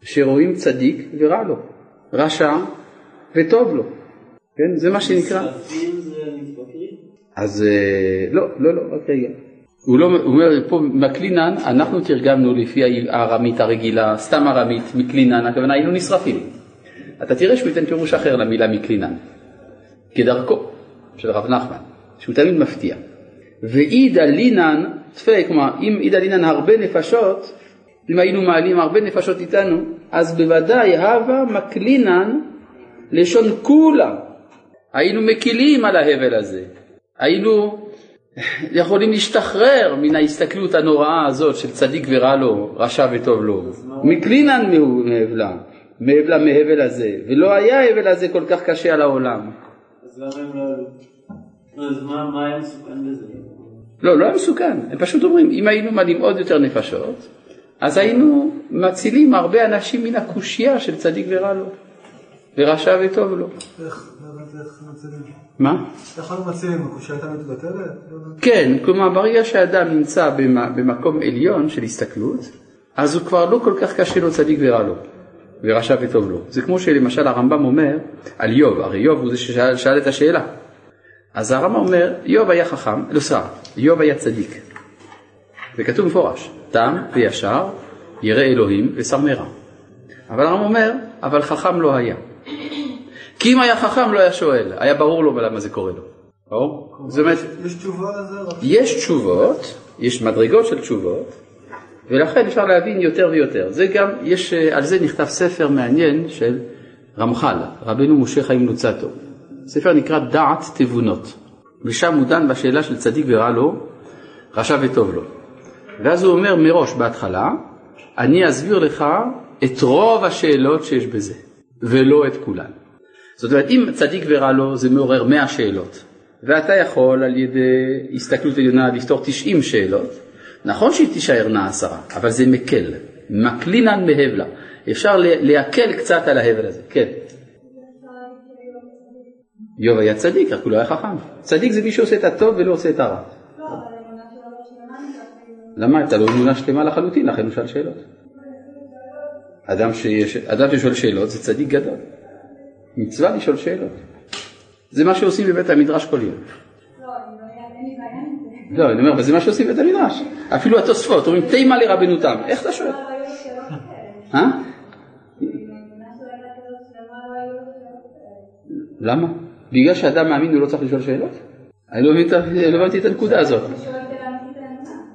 שרואים צדיק ורע לו, רשע וטוב לו. כן, זה מה שנקרא. אז אה, לא, לא, לא, רק רגע. הוא לא, הוא אומר פה מקלינן, אנחנו תרגמנו לפי הארמית הרגילה, סתם ארמית, מקלינן, הכוונה היינו נשרפים. אתה תראה שהוא ייתן פירוש אחר למילה מקלינן, כדרכו של הרב נחמן, שהוא תמיד מפתיע. ואידא לינן תפי, כלומר אם אידא לינן הרבה נפשות, אם היינו מעלים הרבה נפשות איתנו, אז בוודאי הווה מקלינן לשון כולה. היינו מקילים על ההבל הזה. היינו יכולים להשתחרר מן ההסתכלות הנוראה הזאת של צדיק ורע לו, רשע וטוב לו. מקלינן מהבלה, מהבלה מהבל הזה, ולא היה ההבל הזה כל כך קשה על העולם. אז למה הם לא עלו? אז מה היה מסוכן בזה? לא, לא היה מסוכן, הם פשוט אומרים, אם היינו מעלים עוד יותר נפשות, אז היינו מצילים הרבה אנשים מן הקושייה של צדיק ורע לו, ורשע וטוב לו. איך? מצילים? מה? איך אנחנו מצילים? הקושייה הייתה מתבטלת? כן, כלומר ברגע שאדם נמצא במקום עליון של הסתכלות, אז הוא כבר לא כל כך קשה לו צדיק ורע לו, ורשע וטוב לו. זה כמו שלמשל הרמב"ם אומר על איוב, הרי איוב הוא זה ששאל את השאלה. אז הרמב"ם אומר, איוב היה חכם, לא סליחה, איוב היה צדיק. זה כתוב מפורש, תם וישר, ירא אלוהים ושר מרע. אבל הרמב"ם אומר, אבל חכם לא היה. כי אם היה חכם לא היה שואל, היה ברור לו למה זה קורה לו. ברור? זאת אומרת, יש תשובה לזה? יש תשובות, יש מדרגות של תשובות, ולכן אפשר להבין יותר ויותר. זה גם, יש, על זה נכתב ספר מעניין של רמח"ל, רבנו משה חיים לוצטו. ספר נקרא דעת תבונות, ושם הוא דן בשאלה של צדיק ורע לו, רשע וטוב לו. ואז הוא אומר מראש בהתחלה, אני אסביר לך את רוב השאלות שיש בזה, ולא את כולן. זאת אומרת, אם צדיק ורע לו זה מעורר מאה שאלות, ואתה יכול על ידי הסתכלות עליונה לפתור תשעים שאלות, נכון שהיא תישארנה עשרה, אבל זה מקל, מקלינן מהבלה. אפשר להקל קצת על ההבל הזה, כן. איוב היה צדיק, רק הוא לא היה חכם. צדיק זה מי שעושה את הטוב ולא עושה את הרע. למה הייתה לו אמונה שלמה לחלוטין, לכן הוא שאל שאלות. אדם, אדם ששואל שאלות זה צדיק גדול. מצווה לשאול שאלות. זה מה שעושים בבית המדרש כל יום. לא, אני לא. לא, אומר, אבל זה מה שעושים בבית המדרש. אפילו התוספות, אומרים תימה לרבנותם. איך אתה שואל? לא. אה? למה? בגלל שאדם מאמין הוא לא צריך לשאול שאלות? אני לא הבנתי את הנקודה הזאת. אני. לא יודעת,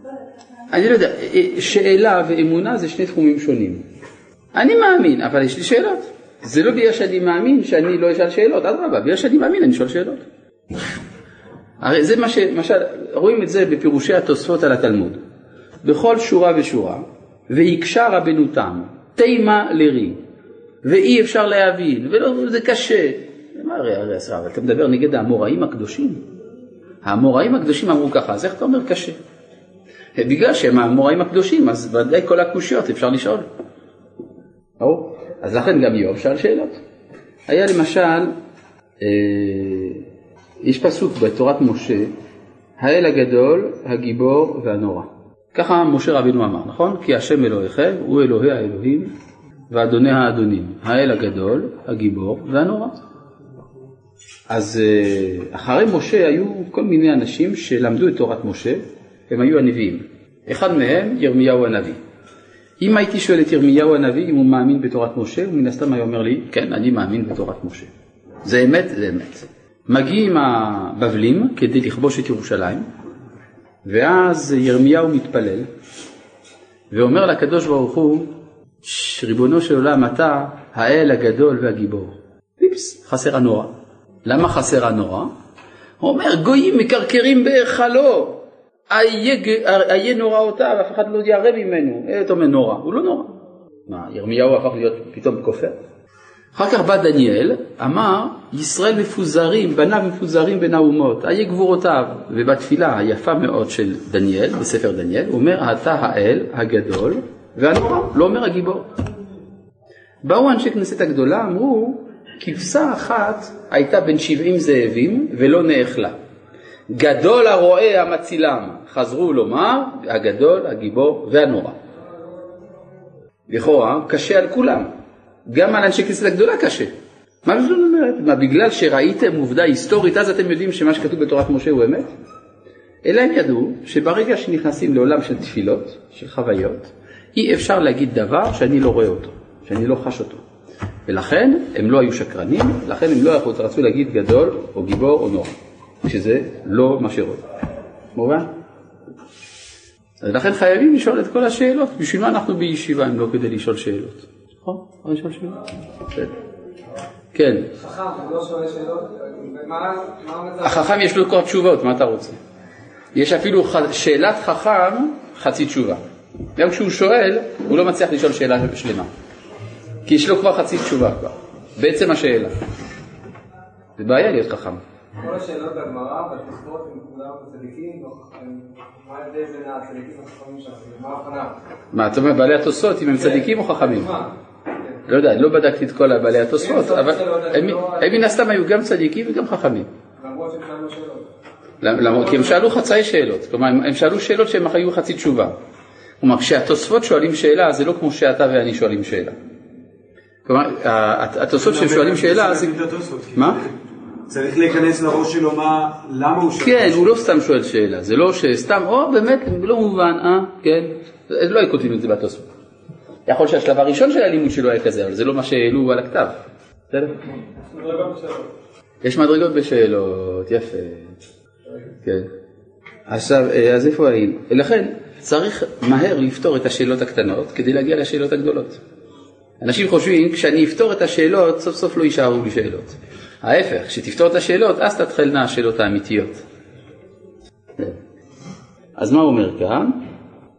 ככה- אני לא יודע, שאלה ואמונה זה שני תחומים שונים. אני מאמין, אבל יש לי שאלות. זה לא בגלל שאני מאמין שאני לא אשאל שאלות, אדרבה, בגלל שאני מאמין אני שואל שאלות. הרי זה מה ש... למשל, רואים את זה בפירושי התוספות על התלמוד. בכל שורה ושורה, והקשה רבנו תם, תימה לרי, ואי אפשר להבין, ולא, זה קשה. מה הרי, הרי, אבל אתה מדבר נגד האמוראים הקדושים. האמוראים הקדושים אמרו ככה, אז איך אתה אומר קשה? בגלל שהם האמוראים הקדושים, אז ודאי כל הקושיות אפשר לשאול. ברור? אז לכן גם איוב שאל שאלות. היה למשל, אה, יש פסוק בתורת משה, האל הגדול, הגיבור והנורא. ככה משה רבינו אמר, נכון? כי השם אלוהיכם הוא אלוהי האלוהים ואדוני האדונים, האל הגדול, הגיבור והנורא. אז אה, אחרי משה היו כל מיני אנשים שלמדו את תורת משה, הם היו הנביאים. אחד מהם ירמיהו הנביא. אם הייתי שואל את ירמיהו הנביא אם הוא מאמין בתורת משה, הוא מן הסתם היה אומר לי, כן, אני מאמין בתורת משה. זה אמת, זה אמת. מגיעים הבבלים כדי לכבוש את ירושלים, ואז ירמיהו מתפלל, ואומר לקדוש ברוך הוא, "ש- ריבונו של עולם, אתה האל הגדול והגיבור. ויפס, חסר הנורא. למה חסר הנורא? הוא אומר, גויים מקרקרים בהיכלו, איה נוראותיו, אף אחד לא ירא ממנו. אה, אתה אומר נורא, הוא לא נורא. מה, ירמיהו הפך להיות פתאום כופר? אחר כך בא דניאל, אמר, ישראל מפוזרים, בניו מפוזרים בין האומות, איה גבורותיו. ובתפילה היפה מאוד של דניאל, בספר דניאל, הוא אומר, אתה האל הגדול והנורא, לא אומר הגיבור. באו אנשי כנסת הגדולה, אמרו, כבשה אחת הייתה בין שבעים זאבים ולא נאכלה. גדול הרועה המצילם, חזרו לומר, הגדול, הגיבור והנורא. לכאורה, קשה על כולם. גם על אנשי כנסת הגדולה קשה. מה זאת אומרת? מה, בגלל שראיתם עובדה היסטורית, אז אתם יודעים שמה שכתוב בתורת משה הוא אמת? אלא הם ידעו שברגע שנכנסים לעולם של תפילות, של חוויות, אי אפשר להגיד דבר שאני לא רואה אותו, שאני לא חש אותו. ולכן הם לא היו שקרנים, לכן הם לא רצו להגיד גדול או גיבור או נורא, שזה לא מה שרואים. מובן? אז לכן חייבים לשאול את כל השאלות. בשביל מה אנחנו בישיבה אם לא כדי לשאול שאלות? נכון? אפשר לשאול שאלות? כן. חכם, לא שואל שאלות? החכם יש לו כבר תשובות, מה אתה רוצה? יש אפילו שאלת חכם, חצי תשובה. גם כשהוא שואל, הוא לא מצליח לשאול שאלה שלמה. כי יש לו כבר חצי תשובה כבר, בעצם השאלה. זה בעיה להיות חכם. כל השאלות בגמרא, בתוספות, הם כולם צדיקים. מה ההבדל בין הצדיקים והחכמים שם? מה ההבחנה? מה, אתה אומר בעלי התוספות, אם הם צדיקים או חכמים? מה? לא יודע, לא בדקתי את כל בעלי התוספות, כן, אבל לא הם לא- הם מן הסתם היו גם צדיקים וגם חכמים. למרות שהם שאלו שאלות. כי הם שאלו חצאי שאלות, כלומר הם שאלו שאלות שהם היו חצי תשובה. כלומר כשהתוספות שואלים שאלה זה לא כמו שאתה ואני שואלים שאלה. כלומר התוספות שהם שואלים שאלה זה... כי מה? צריך להיכנס לראש שלו מה, למה הוא שואל. כן, הוא לא סתם שואל שאלה, זה לא שסתם, או באמת, לא מובן, אה, כן, לא היו כותבים את זה בתוספות. יכול שהשלב הראשון של הלימוד שלו היה כזה, אבל זה לא מה שהעלו על הכתב. בסדר? יש מדרגות בשאלות, יפה. כן. עכשיו, אה, אז איפה היינו? לכן צריך מהר לפתור את השאלות הקטנות כדי להגיע לשאלות הגדולות. אנשים חושבים, כשאני אפתור את השאלות, סוף סוף לא יישארו לי שאלות. ההפך, כשתפתור את השאלות, אז תתחלנה השאלות האמיתיות. אז מה הוא אומר כאן?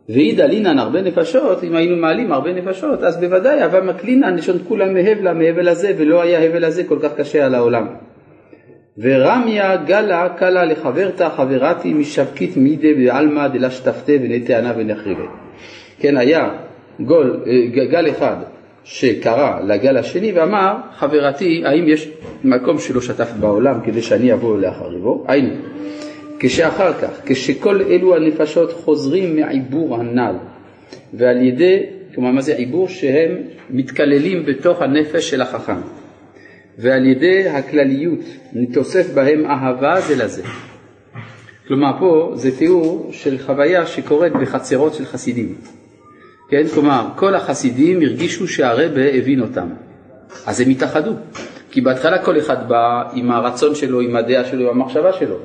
ואידא לינן הרבה נפשות, אם היינו מעלים הרבה נפשות, אז בוודאי הווה מקלינן לשון כולם מהבל מהבל הזה, ולא היה הבל הזה כל כך קשה על העולם. ורמיה גלה קלה לחברתה חברתי משבקית מידי בעלמא דלה שטפתה ונטענה ונחריבה. כן, היה גול, אה, גל אחד שקרא לגל השני ואמר, חברתי, האם יש מקום שלא שטף בעולם כדי שאני אבוא לאחריבו? היינו, כשאחר כך, כשכל אלו הנפשות חוזרים מעיבור הנ"ל, ועל ידי, כלומר מה זה עיבור? שהם מתכללים בתוך הנפש של החכם, ועל ידי הכלליות נתוסף בהם אהבה זה לזה. כלומר פה זה תיאור של חוויה שקורית בחצרות של חסידים. כן, כלומר כל החסידים הרגישו שהרבה הבין אותם, אז הם התאחדו. כי בהתחלה כל אחד בא עם הרצון שלו, עם הדעה שלו, עם המחשבה שלו,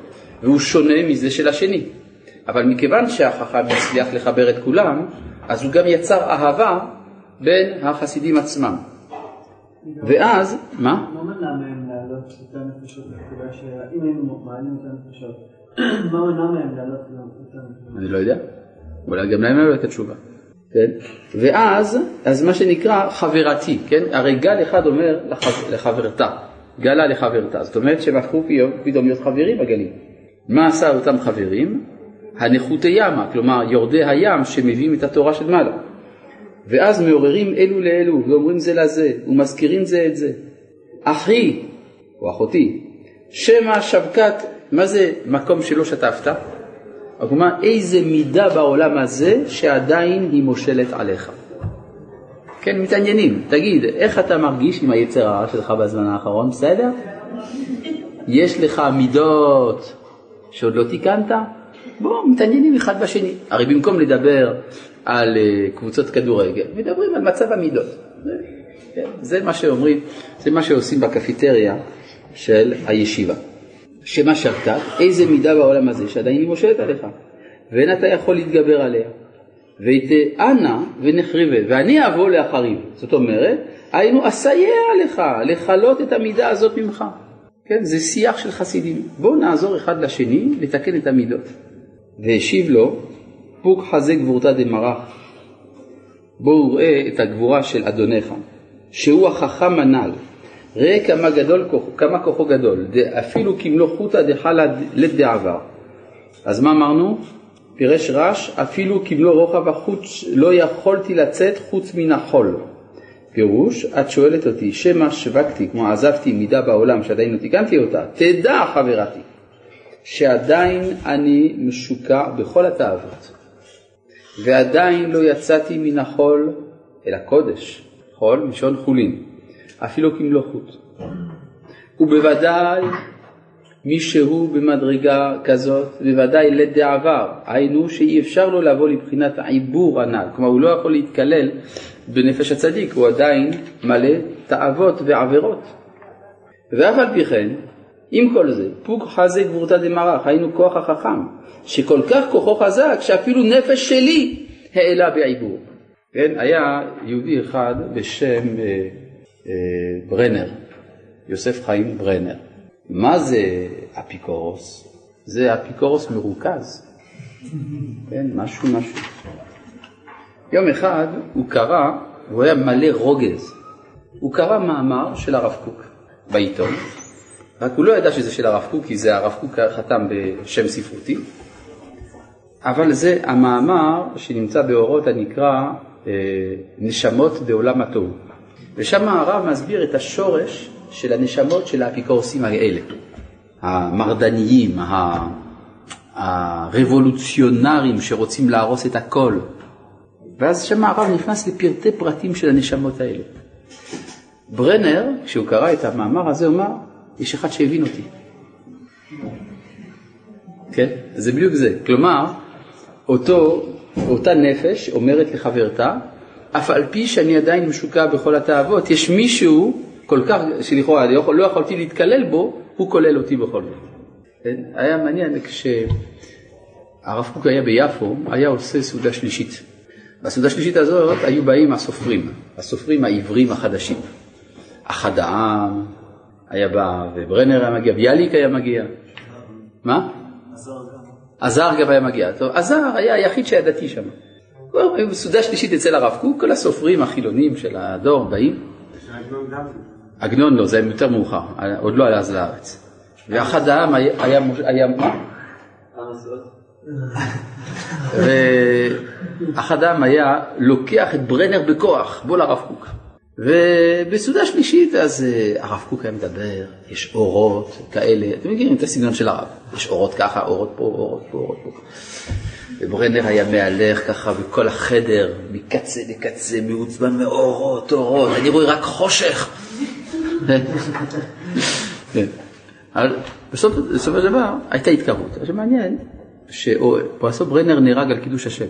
והוא שונה מזה של השני. אבל מכיוון שהחכם הצליח לחבר את כולם, אז הוא גם יצר אהבה בין החסידים עצמם. ואז, מה? מה מנע מהם להעלות את הנפשות בנקודה שאם היינו מעלים את הנפשות, מה מנע מהם להעלות את הנפשות? אני לא יודע, אולי גם להם לא הייתה תשובה. כן? ואז, אז מה שנקרא חברתי, כן? הרי גל אחד אומר לחב, לחברתה, גלה לחברתה, זאת אומרת שהם הפכו פתאום להיות חברים בגלים. מה עשה אותם חברים? הנחותי ימה, כלומר יורדי הים שמביאים את התורה של מעלה. ואז מעוררים אלו לאלו ואומרים זה לזה ומזכירים זה את זה. אחי או אחותי, שמא שבקת, מה זה מקום שלא שטפת? כלומר איזה מידה בעולם הזה שעדיין היא מושלת עליך. כן, מתעניינים, תגיד, איך אתה מרגיש עם היצר הרע שלך בזמן האחרון, בסדר? יש לך מידות שעוד לא תיקנת? בואו, מתעניינים אחד בשני. הרי במקום לדבר על אה, קבוצות כדורגל, מדברים על מצב המידות. כן, זה מה שאומרים, זה מה שעושים בקפיטריה של הישיבה. שמה שבתת, איזה מידה בעולם הזה שעדיין היא מושלת עליך, ואין אתה יכול להתגבר עליה. ותאנה ונחריבה, ואני אבוא לאחריו. זאת אומרת, היינו אסייע לך לכלות את המידה הזאת ממך. כן, זה שיח של חסידים. בואו נעזור אחד לשני לתקן את המידות. והשיב לו, פוק חזה גבורתא דמרח. בואו ראה את הגבורה של אדונך, שהוא החכם הנ"ל. ראה כמה גדול, כמה כוחו גדול, אפילו כמלוא חוטא דחלה לדעבר. אז מה אמרנו? פירש רש, אפילו כמלוא רוחב החוץ לא יכולתי לצאת חוץ מן החול. פירוש, את שואלת אותי, שמא שווקתי, כמו עזבתי מידה בעולם שעדיין לא תיקנתי אותה, תדע חברתי, שעדיין אני משוקע בכל התאוות, ועדיין לא יצאתי מן החול אל הקודש, חול מלשון חולין, אפילו כמלוא חוט. ובוודאי מי שהוא במדרגה כזאת, בוודאי לדעבר, היינו שאי אפשר לו לבוא לבחינת העיבור הנ"ל, כלומר הוא לא יכול להתקלל בנפש הצדיק, הוא עדיין מלא תאוות ועבירות. ואף על פי כן, עם כל זה, פוק חזה גבורתא דמרח, היינו כוח החכם, שכל כך כוחו חזק שאפילו נפש שלי העלה בעיבור. כן, היה יהודי אחד בשם אה, ברנר, יוסף חיים ברנר. מה זה אפיקורוס? זה אפיקורוס מרוכז, כן, משהו משהו. יום אחד הוא קרא, הוא היה מלא רוגז, הוא קרא מאמר של הרב קוק בעיתון, רק הוא לא ידע שזה של הרב קוק, כי זה הרב קוק חתם בשם ספרותי, אבל זה המאמר שנמצא באורות הנקרא אה, נשמות בעולם התוהו. ושם הרב מסביר את השורש של הנשמות של האפיקורסים האלה, המרדניים, הרבולוציונרים שרוצים להרוס את הכל. ואז שם הרב נכנס לפרטי פרטים של הנשמות האלה. ברנר, כשהוא קרא את המאמר הזה, אמר, יש אחד שהבין אותי. כן? זה בדיוק זה. כלומר, אותו, אותה נפש אומרת לחברתה, אף על פי שאני עדיין משוקע בכל התאוות, יש מישהו כל כך, שלכאורה לא, לא יכולתי להתקלל בו, הוא כולל אותי בכל זאת. כן? היה מעניין כשהרב קוק היה ביפו, היה עושה סעודה שלישית. בסעודה השלישית הזאת היו באים הסופרים, הסופרים העברים החדשים. אחד העם היה בא, וברנר היה מגיע, ביאליק היה מגיע. מה? עזר גם היה מגיע. טוב, עזר היה היחיד שהיה דתי שם. בסעודה שלישית אצל הרב קוק, כל הסופרים החילונים של הדור באים. עגנון לא, זה יותר מאוחר, עוד לא עלה אז לארץ. ואחד העם היה, היה, מה? ואחד העם היה לוקח את ברנר בכוח, בוא לרב קוק. ובסעודה שלישית אז אה, הרב קוק היה מדבר, יש אורות כאלה, אתם מכירים את הסגנון של הרב, יש אורות ככה, אורות פה, אורות פה, אורות פה. וברנר היה מהלך ככה בכל החדר, מקצה לקצה, מעוצבן מאורות, אורות, אני רואה רק חושך. אבל בסוף, בסופו של דבר הייתה התקרבות. עכשיו מעניין שפרסו ברנר נהרג על קידוש השם,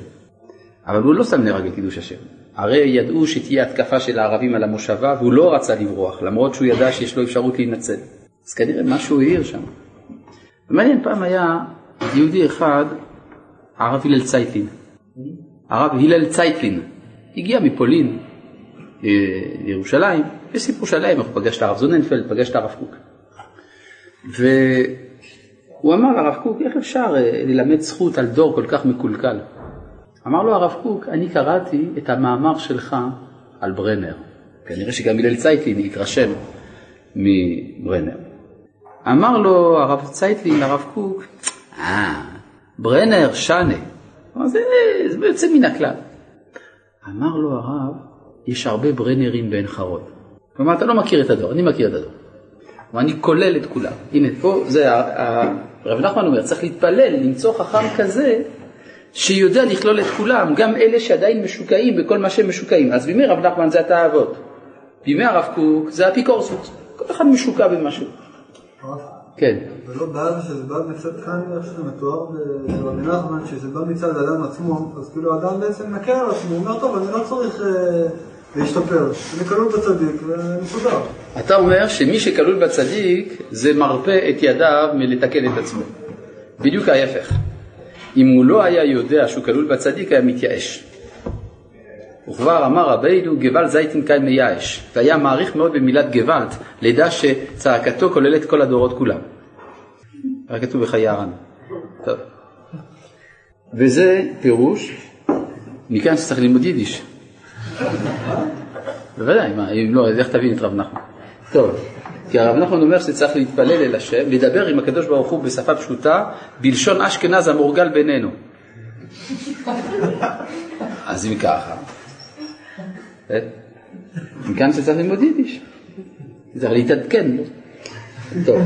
אבל הוא לא סתם נהרג על קידוש השם. הרי ידעו שתהיה התקפה של הערבים על המושבה והוא לא רצה לברוח, למרות שהוא ידע שיש לו אפשרות להינצל. אז כנראה משהו העיר שם. ומעניין, פעם היה יהודי אחד, הרב הלל צייטלין. הרב הלל צייטלין הגיע מפולין אה, לירושלים, יש סיפור שלהם, הוא פגש את הרב זוננפלד, פגש את הרב קוק. והוא אמר לרב קוק, איך אפשר אה, ללמד זכות על דור כל כך מקולקל? אמר לו הרב קוק, אני קראתי את המאמר שלך על ברנר. כנראה שגם הלל צייטלין התרשם מברנר. אמר לו הרב צייטלין לרב קוק, אה, ברנר, שנה. זה, זה יוצא מן הכלל. אמר לו הרב, יש הרבה ברנרים בעין חרוד. כלומר, אתה לא מכיר את הדור, אני מכיר את הדור. ואני כולל את כולם. הנה, פה זה, הרב נחמן אומר, צריך להתפלל, למצוא חכם כזה שיודע לכלול את כולם, גם אלה שעדיין משוקעים בכל מה שהם משוקעים. אז בימי רב נחמן זה התאוות, בימי הרב קוק זה אפיקורסות, כל אחד משוקע במשהו. כן. ולא בעיה שזה בא מצד כאן, איך שזה מתואר ברבי נחמן, שזה בא מצד האדם עצמו, אז כאילו האדם בעצם מקל על עצמו, הוא אומר, טוב, אני לא צריך אה, להשתפר, אני כלול בצדיק ומסודר. אתה אומר שמי שכלול בצדיק זה מרפה את ידיו מלתקן את עצמו. בדיוק ההפך. אם הוא לא היה יודע שהוא כלול בצדיק, היה מתייאש. וכבר אמר רבינו, גוואלד זייטין קאי מייאש, והיה מעריך מאוד במילת גוואלד, לידע שצעקתו כוללת כל הדורות כולם. רק כתוב בחיי הר"ן. טוב. וזה פירוש, מכאן שצריך ללמוד יידיש. בוודאי, מה, אם לא, אז איך תבין את רב נחמן? טוב, כי הרב נחמן אומר שצריך להתפלל אל השם, לדבר עם הקדוש ברוך הוא בשפה פשוטה, בלשון אשכנז המורגל בינינו. אז אם ככה? מכאן שצריך ללמוד יידיש, צריך להתעדכן. טוב.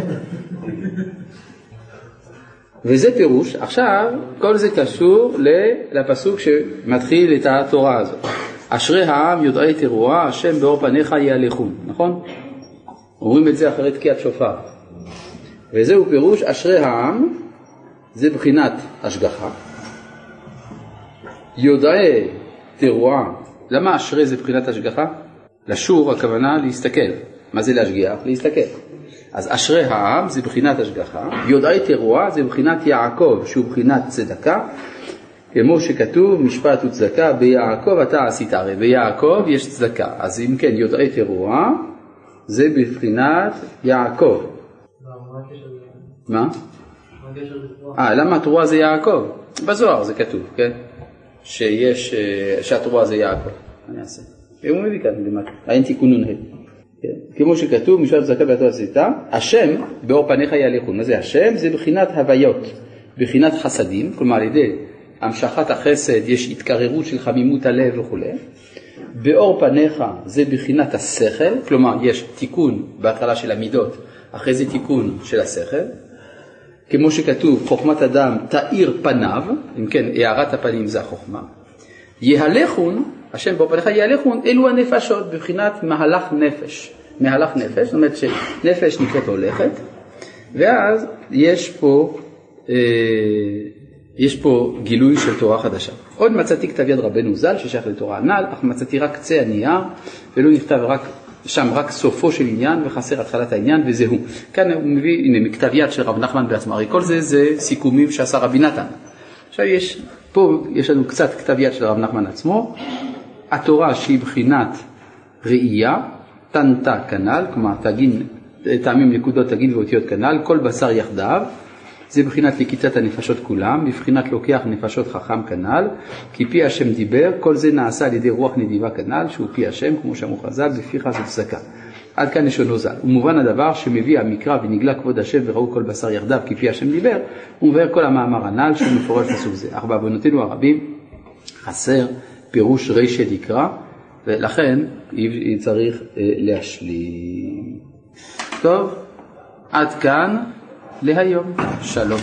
וזה פירוש, עכשיו כל זה קשור לפסוק שמתחיל את התורה הזאת. אשרי העם יודעי תרועה, השם באור פניך יהלכון, נכון? אומרים את זה אחרי תקיעת שופר. וזהו פירוש אשרי העם, זה בחינת השגחה. יודעי תרועה, למה אשרי זה בחינת השגחה? לשור הכוונה להסתכל. מה זה להשגיח? להסתכל. אז אשרי העם זה בחינת השגחה, יודעי תרועה זה בחינת יעקב שהוא בחינת צדקה, כמו שכתוב משפט וצדקה ביעקב אתה עשית, הרי ביעקב יש צדקה, אז אם כן יודעי תרועה זה בבחינת יעקב. מה? אה, למה התרועה זה יעקב? בזוהר זה כתוב, כן? שיש, אה, שהתרועה זה יעקב. אני אעשה. הוא מביא כאן למטה, אין תיקון נ"ה. כן? כמו שכתוב, משפט צדקה ואתה עשית, השם באור פניך יהלכון. מה זה השם? זה בחינת הוויות, בחינת חסדים, כלומר על ידי המשכת החסד יש התקררות של חמימות הלב וכולי. באור פניך זה בחינת השכל, כלומר יש תיקון בהתחלה של המידות, אחרי זה תיקון של השכל. כמו שכתוב, חוכמת אדם תאיר פניו, אם כן, הארת הפנים זה החוכמה. יהלכון, השם באור פניך יהלכון, אלו הנפשות בבחינת מהלך נפש. מהלך נפש, זאת אומרת שנפש נקראת הולכת, ואז יש פה אה, יש פה גילוי של תורה חדשה. עוד מצאתי כתב יד רבנו ז"ל ששייך לתורה הנ"ל, אך מצאתי רק קצה הנייר, ולא נכתב רק, שם רק סופו של עניין וחסר התחלת העניין וזה הוא. כאן הוא מביא, הנה, מכתב יד של רב נחמן בעצמו, הרי כל זה זה סיכומים שעשה רבי נתן. עכשיו יש, פה יש לנו קצת כתב יד של רב נחמן עצמו, התורה שהיא בחינת ראייה, תנתה כנ"ל, כלומר תגין, טעמים נקודות תגין ואותיות כנ"ל, כל בשר יחדיו. זה בחינת לקיטת הנפשות כולם, בבחינת לוקח נפשות חכם כנ"ל, כי פי השם דיבר, כל זה נעשה על ידי רוח נדיבה כנ"ל, שהוא פי השם, כמו שאמרו חז"ל, בפיך זו צדקה. עד כאן לשונו ז"ל. ומובן הדבר שמביא המקרא ונגלה כבוד השם וראו כל בשר יחדיו כי פי השם דיבר, הוא מבאר כל המאמר הנ"ל שהוא מפורש בסוג זה. אך בעוונותינו הרבים חסר פירוש רישא דקרא, ולכן צריך אה, להשלים. טוב, עד כאן להיום. שלום.